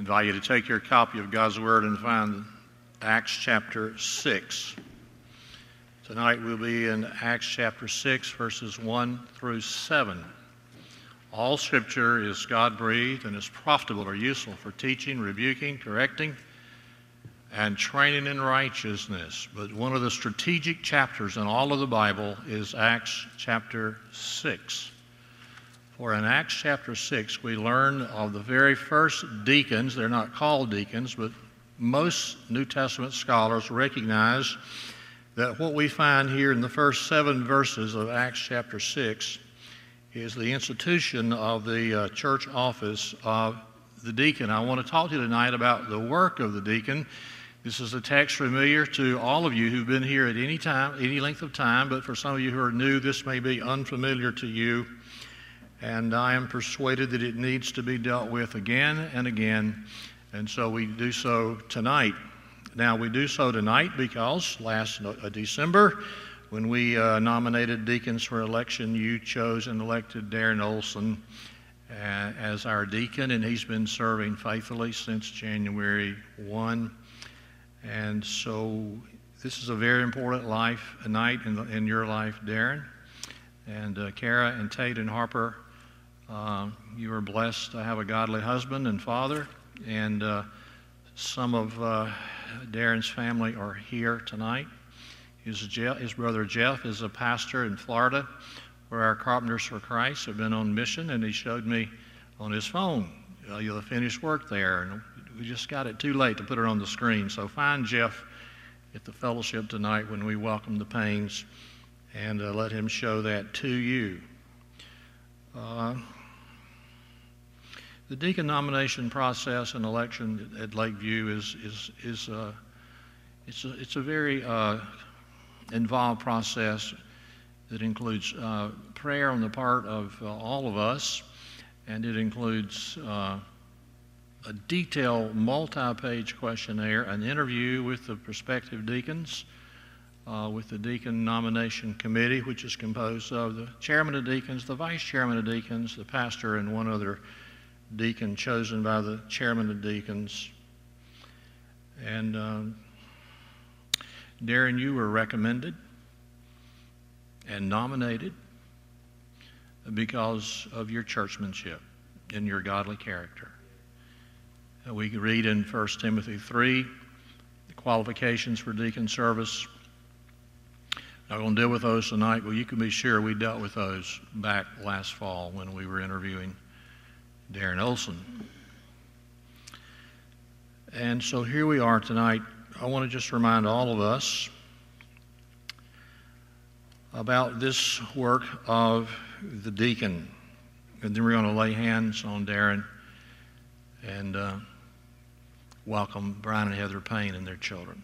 invite you to take your copy of God's Word and find Acts chapter 6. Tonight we'll be in Acts chapter 6, verses 1 through 7. All Scripture is God breathed and is profitable or useful for teaching, rebuking, correcting, and training in righteousness. But one of the strategic chapters in all of the Bible is Acts chapter 6. For in Acts chapter 6, we learn of the very first deacons. They're not called deacons, but most New Testament scholars recognize that what we find here in the first seven verses of Acts chapter 6 is the institution of the uh, church office of the deacon. I want to talk to you tonight about the work of the deacon. This is a text familiar to all of you who've been here at any time, any length of time, but for some of you who are new, this may be unfamiliar to you and I am persuaded that it needs to be dealt with again and again, and so we do so tonight. Now, we do so tonight because last uh, December, when we uh, nominated deacons for election, you chose and elected Darren Olsen uh, as our deacon, and he's been serving faithfully since January 1. And so, this is a very important life, a night in, the, in your life, Darren. And uh, Kara and Tate and Harper uh, you are blessed to have a godly husband and father, and uh, some of uh, Darren's family are here tonight. His, Jeff, his, brother Jeff is a pastor in Florida, where our Carpenters for Christ have been on mission, and he showed me on his phone uh, the finished work there, and we just got it too late to put it on the screen. So find Jeff at the fellowship tonight when we welcome the Paynes, and uh, let him show that to you. Uh, the deacon nomination process and election at Lakeview is, is, is uh, it's, a, it's a very uh, involved process that includes uh, prayer on the part of uh, all of us, and it includes uh, a detailed multi page questionnaire, an interview with the prospective deacons. With the deacon nomination committee, which is composed of the chairman of deacons, the vice chairman of deacons, the pastor, and one other deacon chosen by the chairman of deacons. And um, Darren, you were recommended and nominated because of your churchmanship and your godly character. Uh, we read in 1 Timothy 3 the qualifications for deacon service. Not going to deal with those tonight, but you can be sure we dealt with those back last fall when we were interviewing Darren Olsen. And so here we are tonight. I want to just remind all of us about this work of the deacon. And then we're going to lay hands on Darren and uh, welcome Brian and Heather Payne and their children.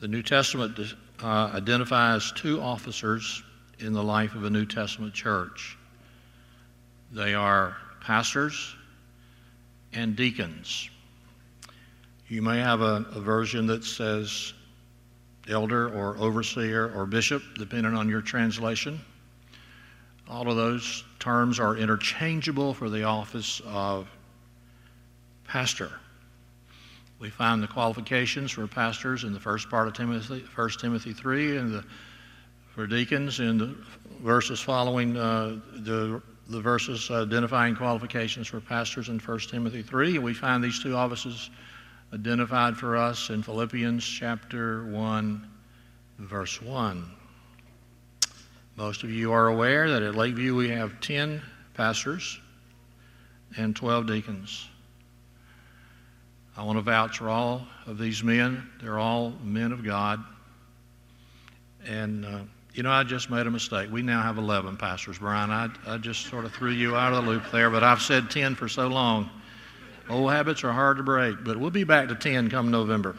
The New Testament uh, identifies two officers in the life of a New Testament church they are pastors and deacons. You may have a, a, version that says elder or overseer or bishop, depending on your translation. All of those terms are interchangeable for the office of pastor. We find the qualifications for pastors in the first part of Timothy, 1 Timothy 3, and the, for deacons in the verses following uh, the the verses identifying qualifications for pastors in 1 Timothy 3. We find these two offices identified for us in Philippians chapter 1, verse 1. Most of you are aware that at Lakeview we have 10 pastors and 12 deacons. I want to vouch for all of these men. They're all men of God. And uh, you know, I just made a mistake. We now have 11 pastors, Brian. I, I just sort of threw you out of the loop there, but I've said 10 for so long. Old habits are hard to break, but we'll be back to 10 come November.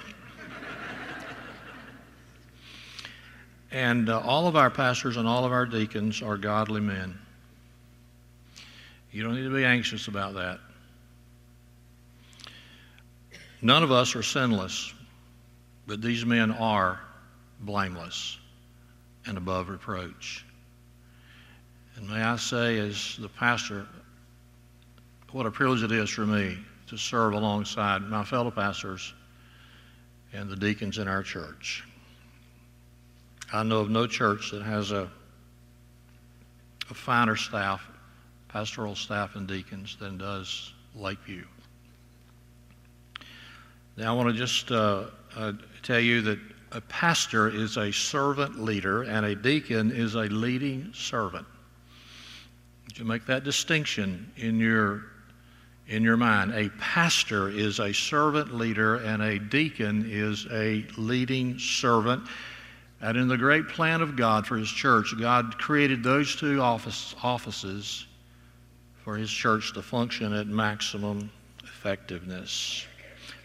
and uh, all of our pastors and all of our deacons are godly men. You don't need to be anxious about that. None of us are sinless, but these men are blameless and above reproach. And may I say, as the pastor, what a privilege it is for me to serve alongside my fellow pastors and the deacons in our church. I know of no church that has a, a finer staff, pastoral staff, and deacons than does Lakeview. Now, I want to just uh, uh, tell you that a pastor is a servant leader and a deacon is a leading servant. You make that distinction in your in your mind. A pastor is a servant leader and a deacon is a leading servant. And in the great plan of God for his church, God created those two office, offices for his church to function at maximum effectiveness.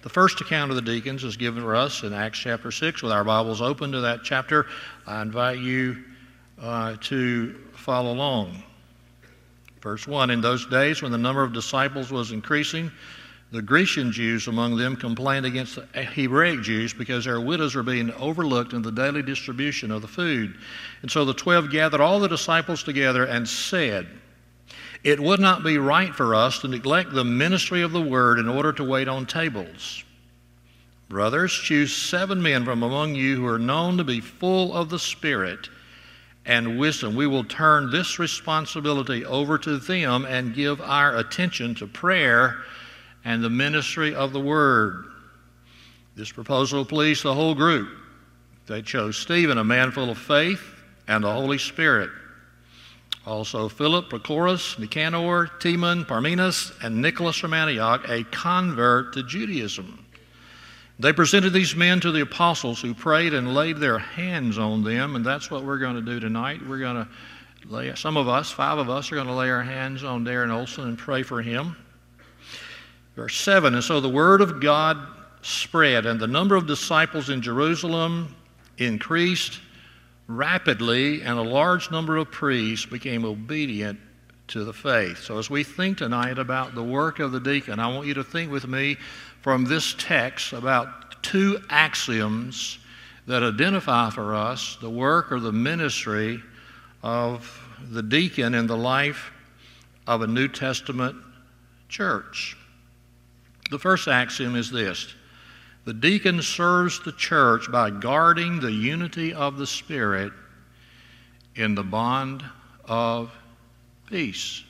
The first account of the deacons is given for us in Acts chapter 6. With our Bibles open to that chapter, I invite you uh, to follow along. Verse 1 In those days, when the number of disciples was increasing, the Grecian Jews among them complained against the Hebraic Jews because their widows were being overlooked in the daily distribution of the food. And so the twelve gathered all the disciples together and said, It would not be right for us to neglect the ministry of the word in order to wait on tables. Brothers, choose seven men from among you who are known to be full of the Spirit and wisdom. We will turn this responsibility over to them and give our attention to prayer and the ministry of the word. This proposal pleased the whole group. They chose Stephen, a man full of faith and the Holy Spirit. Also, Philip, Prochorus, Nicanor, Timon, Parmenas, and Nicholas from Antioch, a convert to Judaism. They presented these men to the apostles who prayed and laid their hands on them, and that's what we're going to do tonight. We're going to lay, some of us, five of us, are going to lay our hands on Darren Olsen and pray for him. Verse 7 And so the word of God spread, and the number of disciples in Jerusalem increased rapidly, and a large number of priests became obedient to the faith. So, as we think tonight about the work of the deacon, I want you to think with me from this text about two axioms that identify for us the work or the ministry of the deacon in the life of a New Testament church. The first axiom is this the deacon serves the church by guarding the unity of the Spirit in the bond of peace.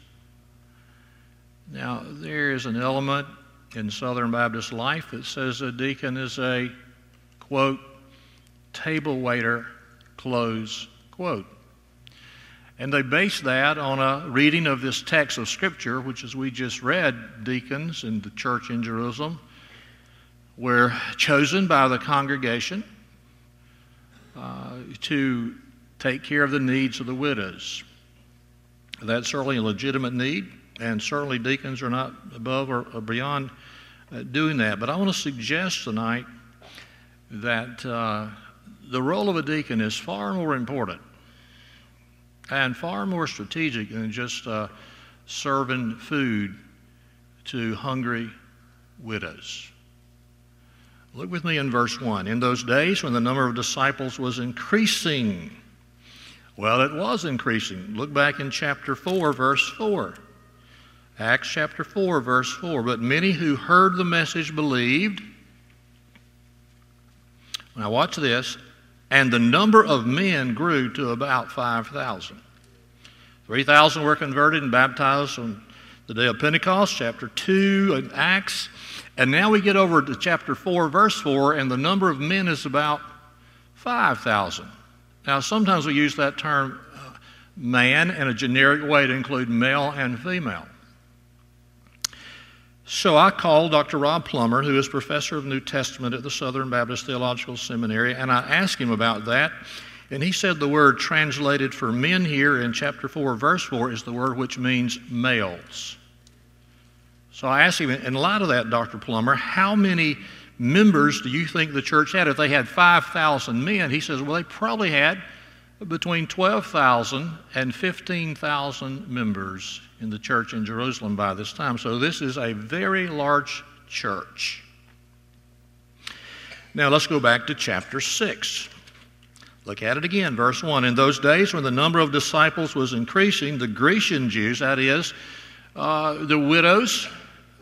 Now, there is an element in Southern Baptist life that says a deacon is a, quote, table waiter, close quote. And they base that on a reading of this text of Scripture, which, as we just read, deacons in the church in Jerusalem were chosen by the congregation uh, to take care of the needs of the widows. That's certainly a legitimate need, and certainly deacons are not above or beyond uh, doing that. But I want to suggest tonight that uh, the role of a deacon is far more important and far more strategic than just uh, serving food to hungry widows. Look with me in verse 1. In those days when the number of disciples was increasing, well, it was increasing. Look back in chapter 4, verse 4. Acts chapter 4, verse 4. But many who heard the message believed. Now, watch this and the number of men grew to about 5,000. 3,000 were converted and baptized the day of Pentecost, chapter 2 in Acts. And now we get over to chapter 4, verse 4, and the number of men is about 5,000. Now, sometimes we use that term uh, man in a generic way to include male and female. So I called Dr. Rob Plummer, who is professor of New Testament at the Southern Baptist Theological Seminary, and I asked him about that. And he said the word translated for men here in chapter 4, verse 4, is the word which means males. So I asked him, in light of that, Dr. Plummer, how many members do you think the church had? If they had 5,000 men, he says, well, they probably had between 12,000 and 15,000 members in the church in Jerusalem by this time. So this is a very large church. Now let's go back to chapter 6. Look at it again, verse 1. In those days when the number of disciples was increasing, the Grecian Jews, that is, uh, the widows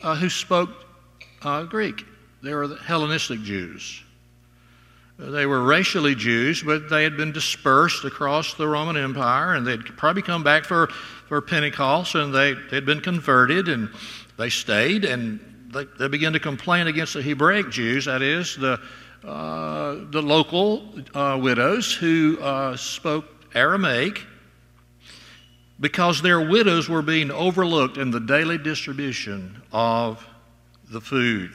uh, who spoke uh, Greek. They were the Hellenistic Jews. They were racially Jews, but they had been dispersed across the Roman Empire, and they'd probably come back for, for Pentecost, and they they'd been converted, and they stayed, and they, they began to complain against the Hebraic Jews, that is, the, uh, the local uh, widows who uh, spoke Aramaic, because their widows were being overlooked in the daily distribution of the food.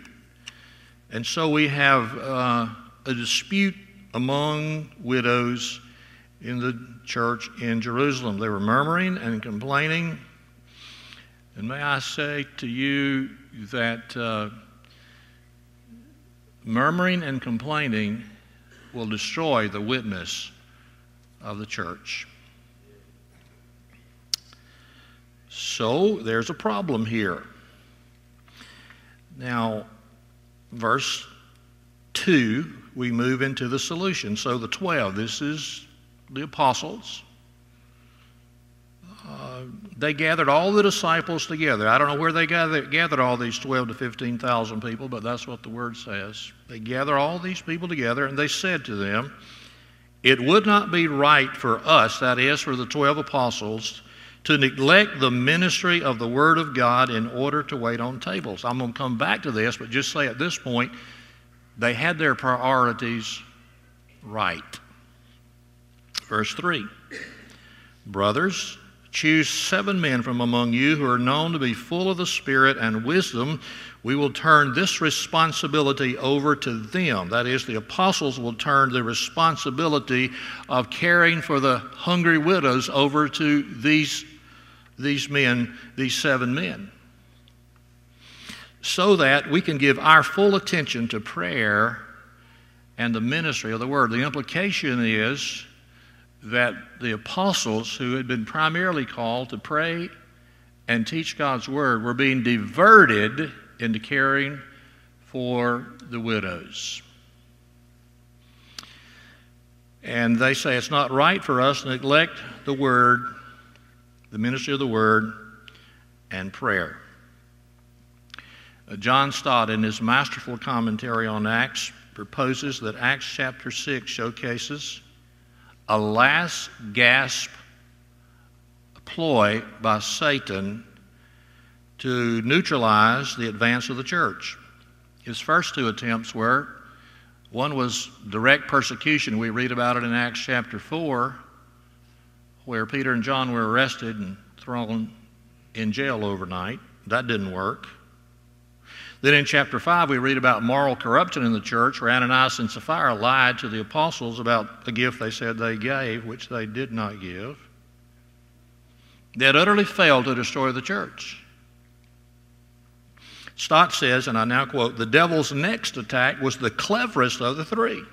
And so we have uh, a dispute among widows in the church in Jerusalem. They were murmuring and complaining. And may I say to you that uh, murmuring and complaining will destroy the witness of the church. So there's a problem here. Now, verse 2, we move into the solution. So the 12, this is the apostles. Uh, they gathered all the disciples together. I don't know where they gathered, gathered all these 12 to 15,000 people, but that's what the word says. They gathered all these people together, and they said to them, It would not be right for us, that is, for the 12 apostles, to neglect the ministry of the Word of God in order to wait on tables. I'm going to come back to this, but just say at this point, they had their priorities right. Verse 3 Brothers, choose seven men from among you who are known to be full of the Spirit and wisdom. We will turn this responsibility over to them. That is, the apostles will turn the responsibility of caring for the hungry widows over to these these men, these seven men, so that we can give our full attention to prayer and the ministry of the word. The implication is that the apostles, who had been primarily called to pray and teach God's word, were being diverted into caring for the widows. And they say it's not right for us to neglect the word the ministry of the word, and prayer. Uh, John Stott, in his masterful commentary on Acts, proposes that Acts chapter 6 showcases a last gasp ploy by Satan to neutralize the advance of the church. His first two attempts were one was direct persecution. We read about it in Acts chapter 4 where Peter and John were arrested and thrown in jail overnight. That didn't work. Then in chapter 5, we read about moral corruption in the church where Ananias and Sapphira lied to the apostles about the gift they said they gave, which they did not give. They had utterly failed to destroy the church. Stott says, and I now quote, the devil's next attack was the cleverest of the three.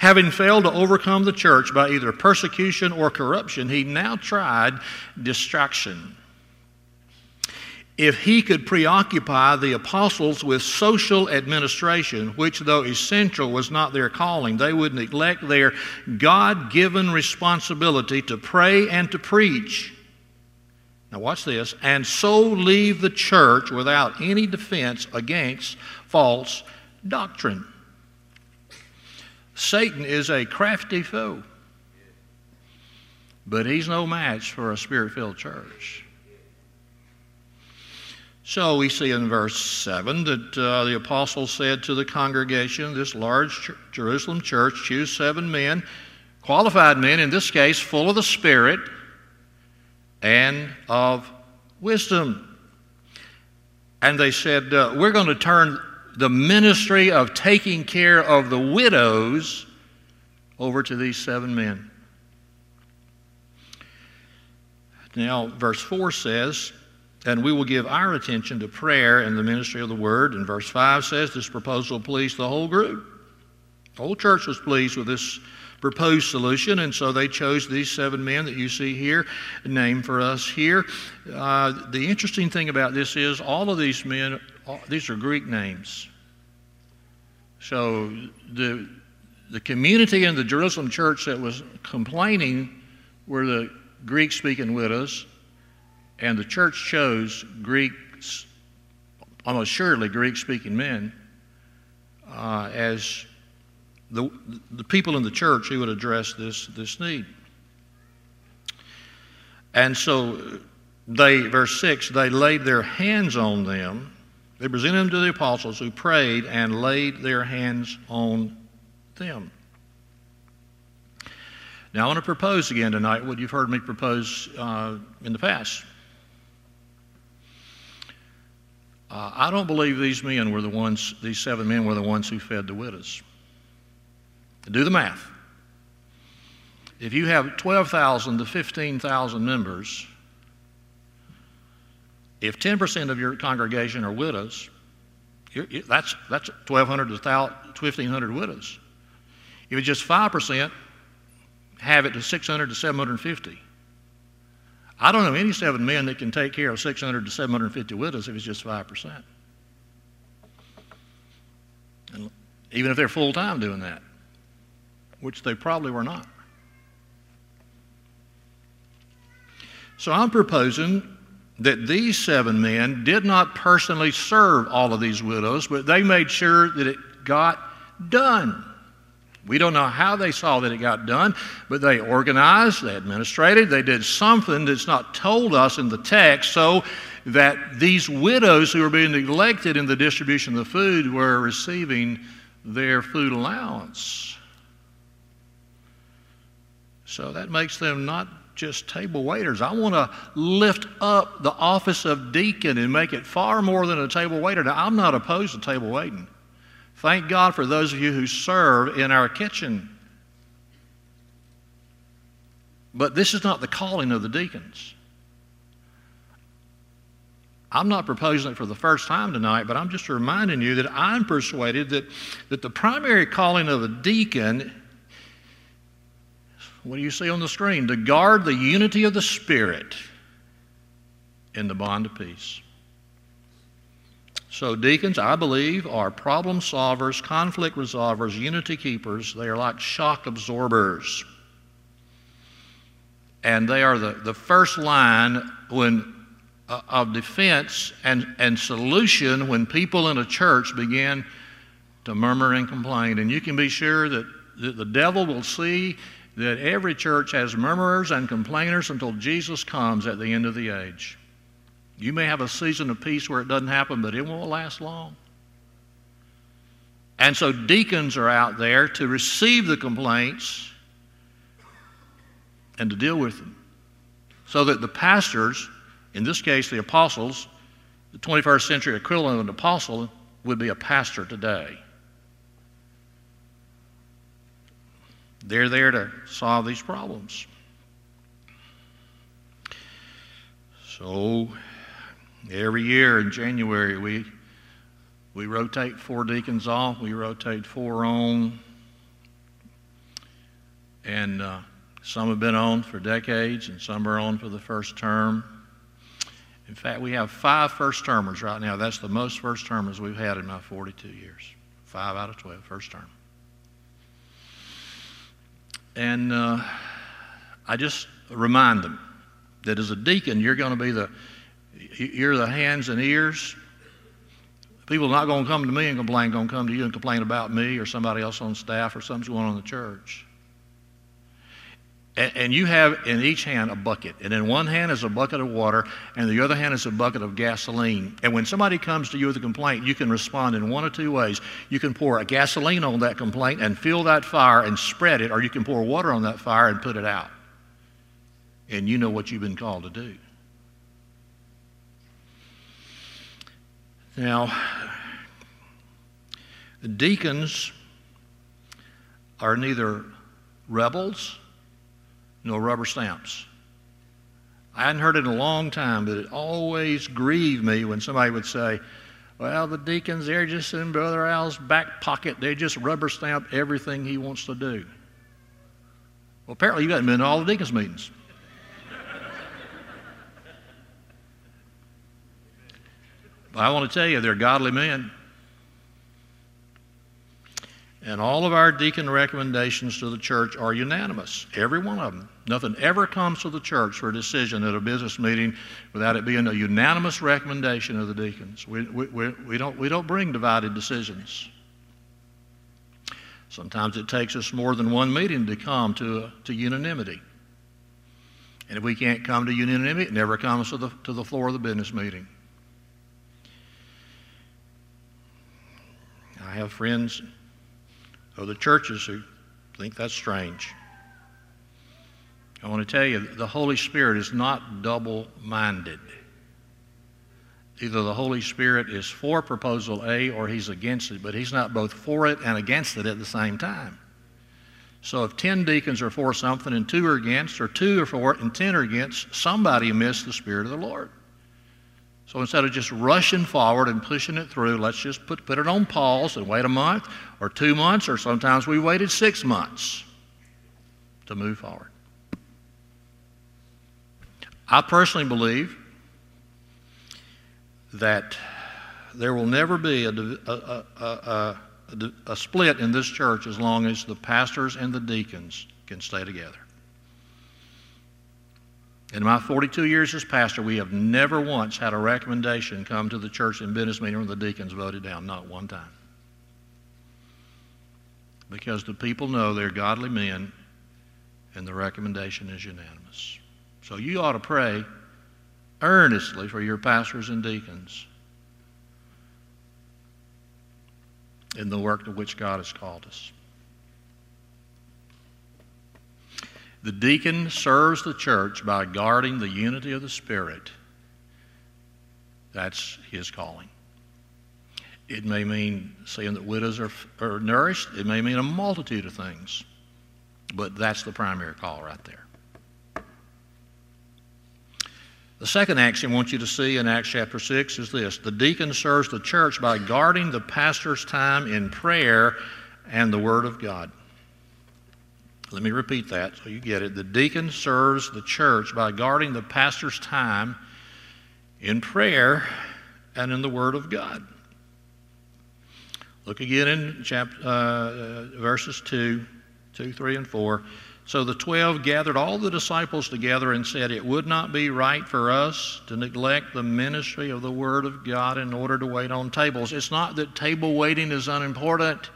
Having failed to overcome the church by either persecution or corruption, he now tried distraction. If he could preoccupy the apostles with social administration, which, though essential, was not their calling, they would neglect their God given responsibility to pray and to preach. Now, watch this, and so leave the church without any defense against false doctrine. Satan is a crafty foe, but he's no match for a spirit filled church. So we see in verse 7 that uh, the apostle said to the congregation, this large Jerusalem church, choose seven men, qualified men, in this case, full of the Spirit and of wisdom. And they said, uh, We're going to turn the ministry of taking care of the widows over to these seven men. Now, verse 4 says, and we will give our attention to prayer and the ministry of the word. And verse 5 says, this proposal pleased the whole group. The whole church was pleased with this proposed solution, and so they chose these seven men that you see here, named for us here. Uh, the interesting thing about this is all of these men, these are Greek names. So the, the community in the Jerusalem church that was complaining were the Greek speaking widows, And the church chose Greek, almost surely Greek speaking men, uh, as the, the people in the church who would address this, this need. And so they, verse 6, they laid their hands on them. They presented them to the apostles who prayed and laid their hands on them. Now, I want to propose again tonight what you've heard me propose uh, in the past. Uh, I don't believe these men were the ones, these seven men were the ones who fed the widows. Do the math. If you have 12,000 to 15,000 members, if 10% of your congregation are widows, that's, that's 1,200 to 1,500 widows. If it's just 5%, have it to 600 to 750. I don't know any seven men that can take care of 600 to 750 widows if it's just 5%. And even if they're full time doing that, which they probably were not. So I'm proposing that these seven men did not personally serve all of these widows, but they made sure that it got done. We don't know how they saw that it got done, but they organized, they administrated, they did something that's not told us in the text so that these widows who were being neglected in the distribution of the food were receiving their food allowance. So that makes them not just table waiters. I want to lift up the office of deacon and make it far more than a table waiter. Now, I'm not opposed to table waiting. Thank God for those of you who serve in our kitchen. But this is not the calling of the deacons. I'm not proposing it for the first time tonight, but I'm just reminding you that I'm persuaded that, that the primary calling of a deacon, what do you see on the screen? To guard the unity of the Spirit in the bond of peace. So, deacons, I believe, are problem solvers, conflict resolvers, unity keepers. They are like shock absorbers. And they are the, the first line when, uh, of defense and, and solution when people in a church begin to murmur and complain. And you can be sure that, that the devil will see that every church has murmurers and complainers until Jesus comes at the end of the age. You may have a season of peace where it doesn't happen, but it won't last long. And so deacons are out there to receive the complaints and to deal with them. So that the pastors, in this case the apostles, the 21st century equivalent of an apostle, would be a pastor today. They're there to solve these problems. So, Every year in January, we, we rotate four deacons off, we rotate four on. And uh, some have been on for decades, and some are on for the first term. In fact, we have five first termers right now. That's the most first termers we've had in my 42 years. Five out of 12, first term. And uh, I just remind them that as a deacon, you're going to be the you're the hands and ears. People are not going to come to me and complain, going to come to you and complain about me or somebody else on staff or something's going on in the church. And, and you have in each hand a bucket. And in one hand is a bucket of water, and the other hand is a bucket of gasoline. And when somebody comes to you with a complaint, you can respond in one or two ways. You can pour a gasoline on that complaint and fill that fire and spread it, or you can pour water on that fire and put it out. And you know what you've been called to do. Now, deacons are neither rebels nor rubber stamps. I hadn't heard it in a long time, but it always grieved me when somebody would say, well, the deacons, they're just in Brother Al's back pocket. They just rubber stamp everything he wants to do. Well, apparently you haven't been to all the deacons' meetings. But I want to tell you, they're godly men. And all of our deacon recommendations to the church are unanimous, every one of them. Nothing ever comes to the church for a decision at a business meeting without it being a unanimous recommendation of the deacons. We, we, we, don't, we don't bring divided decisions. Sometimes it takes us more than one meeting to come to, to unanimity. And if we can't come to unanimity, it never comes to the, to the floor of the business meeting. I have friends of the churches who think that's strange. I want to tell you, the Holy Spirit is not double minded. Either the Holy Spirit is for proposal A or he's against it, but he's not both for it and against it at the same time. So if 10 deacons are for something and two are against, or two are for it and 10 are against, somebody missed the Spirit of the Lord. So instead of just rushing forward and pushing it through, let's just put, put it on pause and wait a month or two months, or sometimes we waited six months to move forward. I personally believe that there will never be a, a, a, a, split in this church as long as the pastors and the deacons can stay together. In my 42 years as pastor, we have never once had a recommendation come to the church in business meeting where the deacons voted down, not one time. Because the people know they're godly men and the recommendation is unanimous. So you ought to pray earnestly for your pastors and deacons in the work to which God has called us. The deacon serves the church by guarding the unity of the Spirit. That's his calling. It may mean seeing that widows are, are nourished. It may mean a multitude of things. But that's the primary call right there. The second action I want you to see in Acts chapter 6 is this the deacon serves the church by guarding the pastor's time in prayer and the Word of God. Let me repeat that so you get it. The deacon serves the church by guarding the pastor's time in prayer and in the Word of God. Look again in chapter, uh, verses 2, 2, 3, and 4. So the twelve gathered all the disciples together and said, It would not be right for us to neglect the ministry of the Word of God in order to wait on tables. It's not that table waiting is unimportant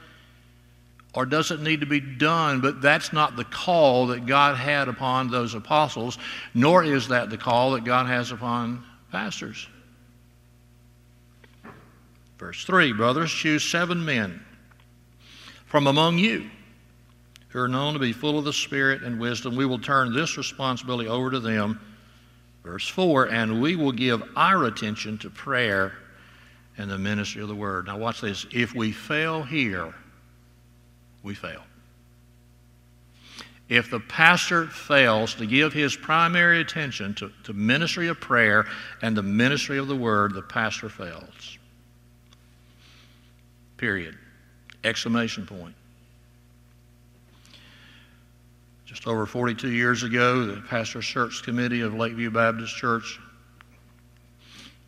or doesn't need to be done, but that's not the call that God had upon those apostles, nor is that the call that God has upon pastors. Verse 3 Brothers, choose seven men from among you who are known to be full of the Spirit and wisdom, we will turn this responsibility over to them. Verse 4 And we will give our attention to prayer and the ministry of the Word. Now, watch this. If we fail here, we fail. If the pastor fails to give his primary attention to, to ministry of prayer and the ministry of the Word, the pastor fails. Period. Exclamation point. Just over 42 years ago, the Pastor's Search Committee of Lakeview Baptist Church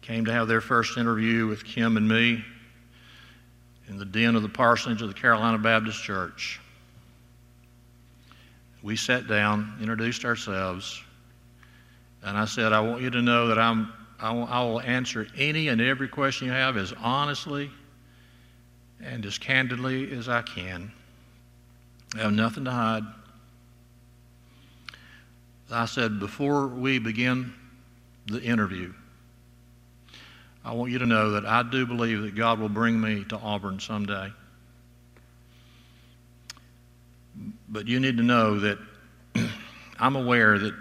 came to have their first interview with Kim and me in the den of the parsonage of the Carolina Baptist Church. We sat down, introduced ourselves, and I said, I want you to know that I'm, I will answer any and every question you have as honestly and as candidly as I can. I have nothing to hide. I said, before we begin the interview, I want you to know that I do believe that God will bring me to Auburn someday. But you need to know that I'm aware that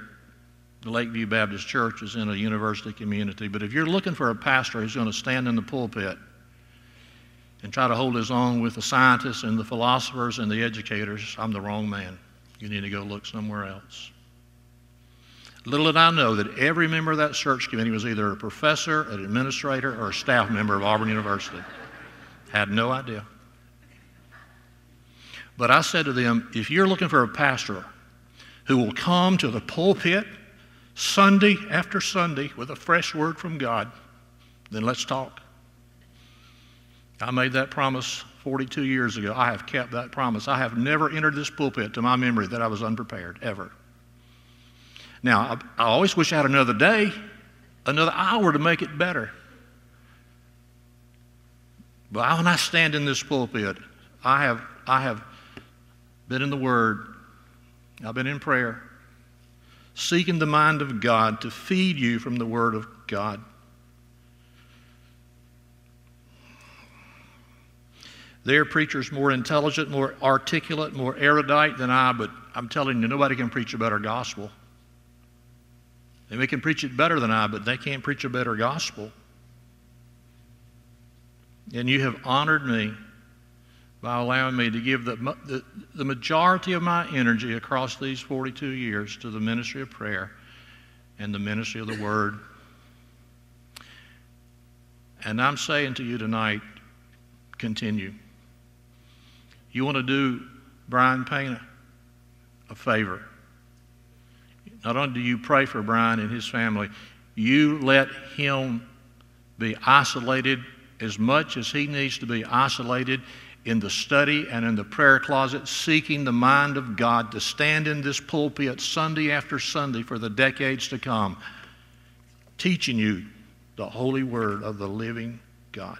the Lakeview Baptist Church is in a university community. But if you're looking for a pastor who's going to stand in the pulpit and try to hold his own with the scientists and the philosophers and the educators, I'm the wrong man. You need to go look somewhere else. Little did I know that every member of that search committee was either a professor, an administrator, or a staff member of Auburn University. Had no idea. But I said to them, if you're looking for a pastor who will come to the pulpit Sunday after Sunday with a fresh word from God, then let's talk. I made that promise 42 years ago. I have kept that promise. I have never entered this pulpit to my memory that I was unprepared, ever. Now, I, always wish I had another day, another hour to make it better. But when I stand in this pulpit, I have, I have been in the Word, I've been in prayer, seeking the mind of God to feed you from the Word of God. There are preachers more intelligent, more articulate, more erudite than I, but I'm telling you, nobody can preach a better gospel. They may can preach it better than I, but they can't preach a better gospel. And you have honored me by allowing me to give the, the, the, majority of my energy across these 42 years to the ministry of prayer and the ministry of the Word. And I'm saying to you tonight, continue. You want to do Brian Payne a favor. Not only do you pray for Brian and his family, you let him be isolated as much as he needs to be isolated in the study and in the prayer closet, seeking the mind of God to stand in this pulpit Sunday after Sunday for the decades to come, teaching you the holy word of the living God.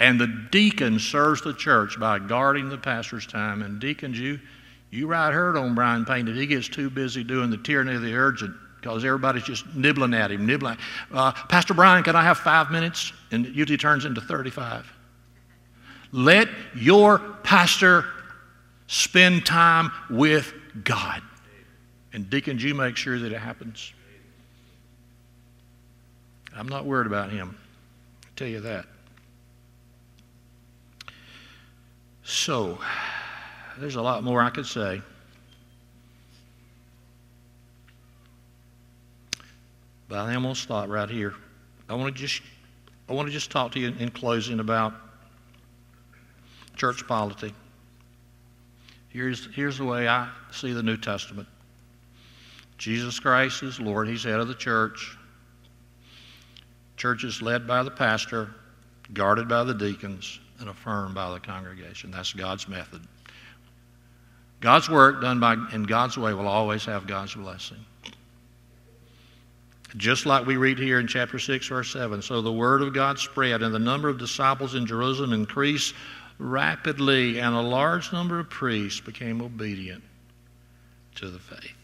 And the deacon serves the church by guarding the pastor's time. And deacons, you, you right heard on Brian Payne that he gets too busy doing the tyranny of the urgent because everybody's just nibbling at him, nibbling. Uh, Pastor Brian, can I have five minutes? And it usually turns into 35. Let your pastor spend time with God. And deacons, you make sure that it happens. I'm not worried about him. I tell you that. So, there's a lot more I could say. But I am going to stop right here. I want to just, I want to just talk to you in closing about church polity. Here's, here's the way I see the New Testament. Jesus Christ is Lord. He's head of the church. Church is led by the pastor, guarded by the deacons and affirmed by the congregation. That's God's method. God's work done by, in God's way will always have God's blessing. Just like we read here in chapter 6, verse 7. So the word of God spread, and the number of disciples in Jerusalem increased rapidly, and a large number of priests became obedient to the faith.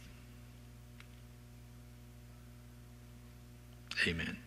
Amen.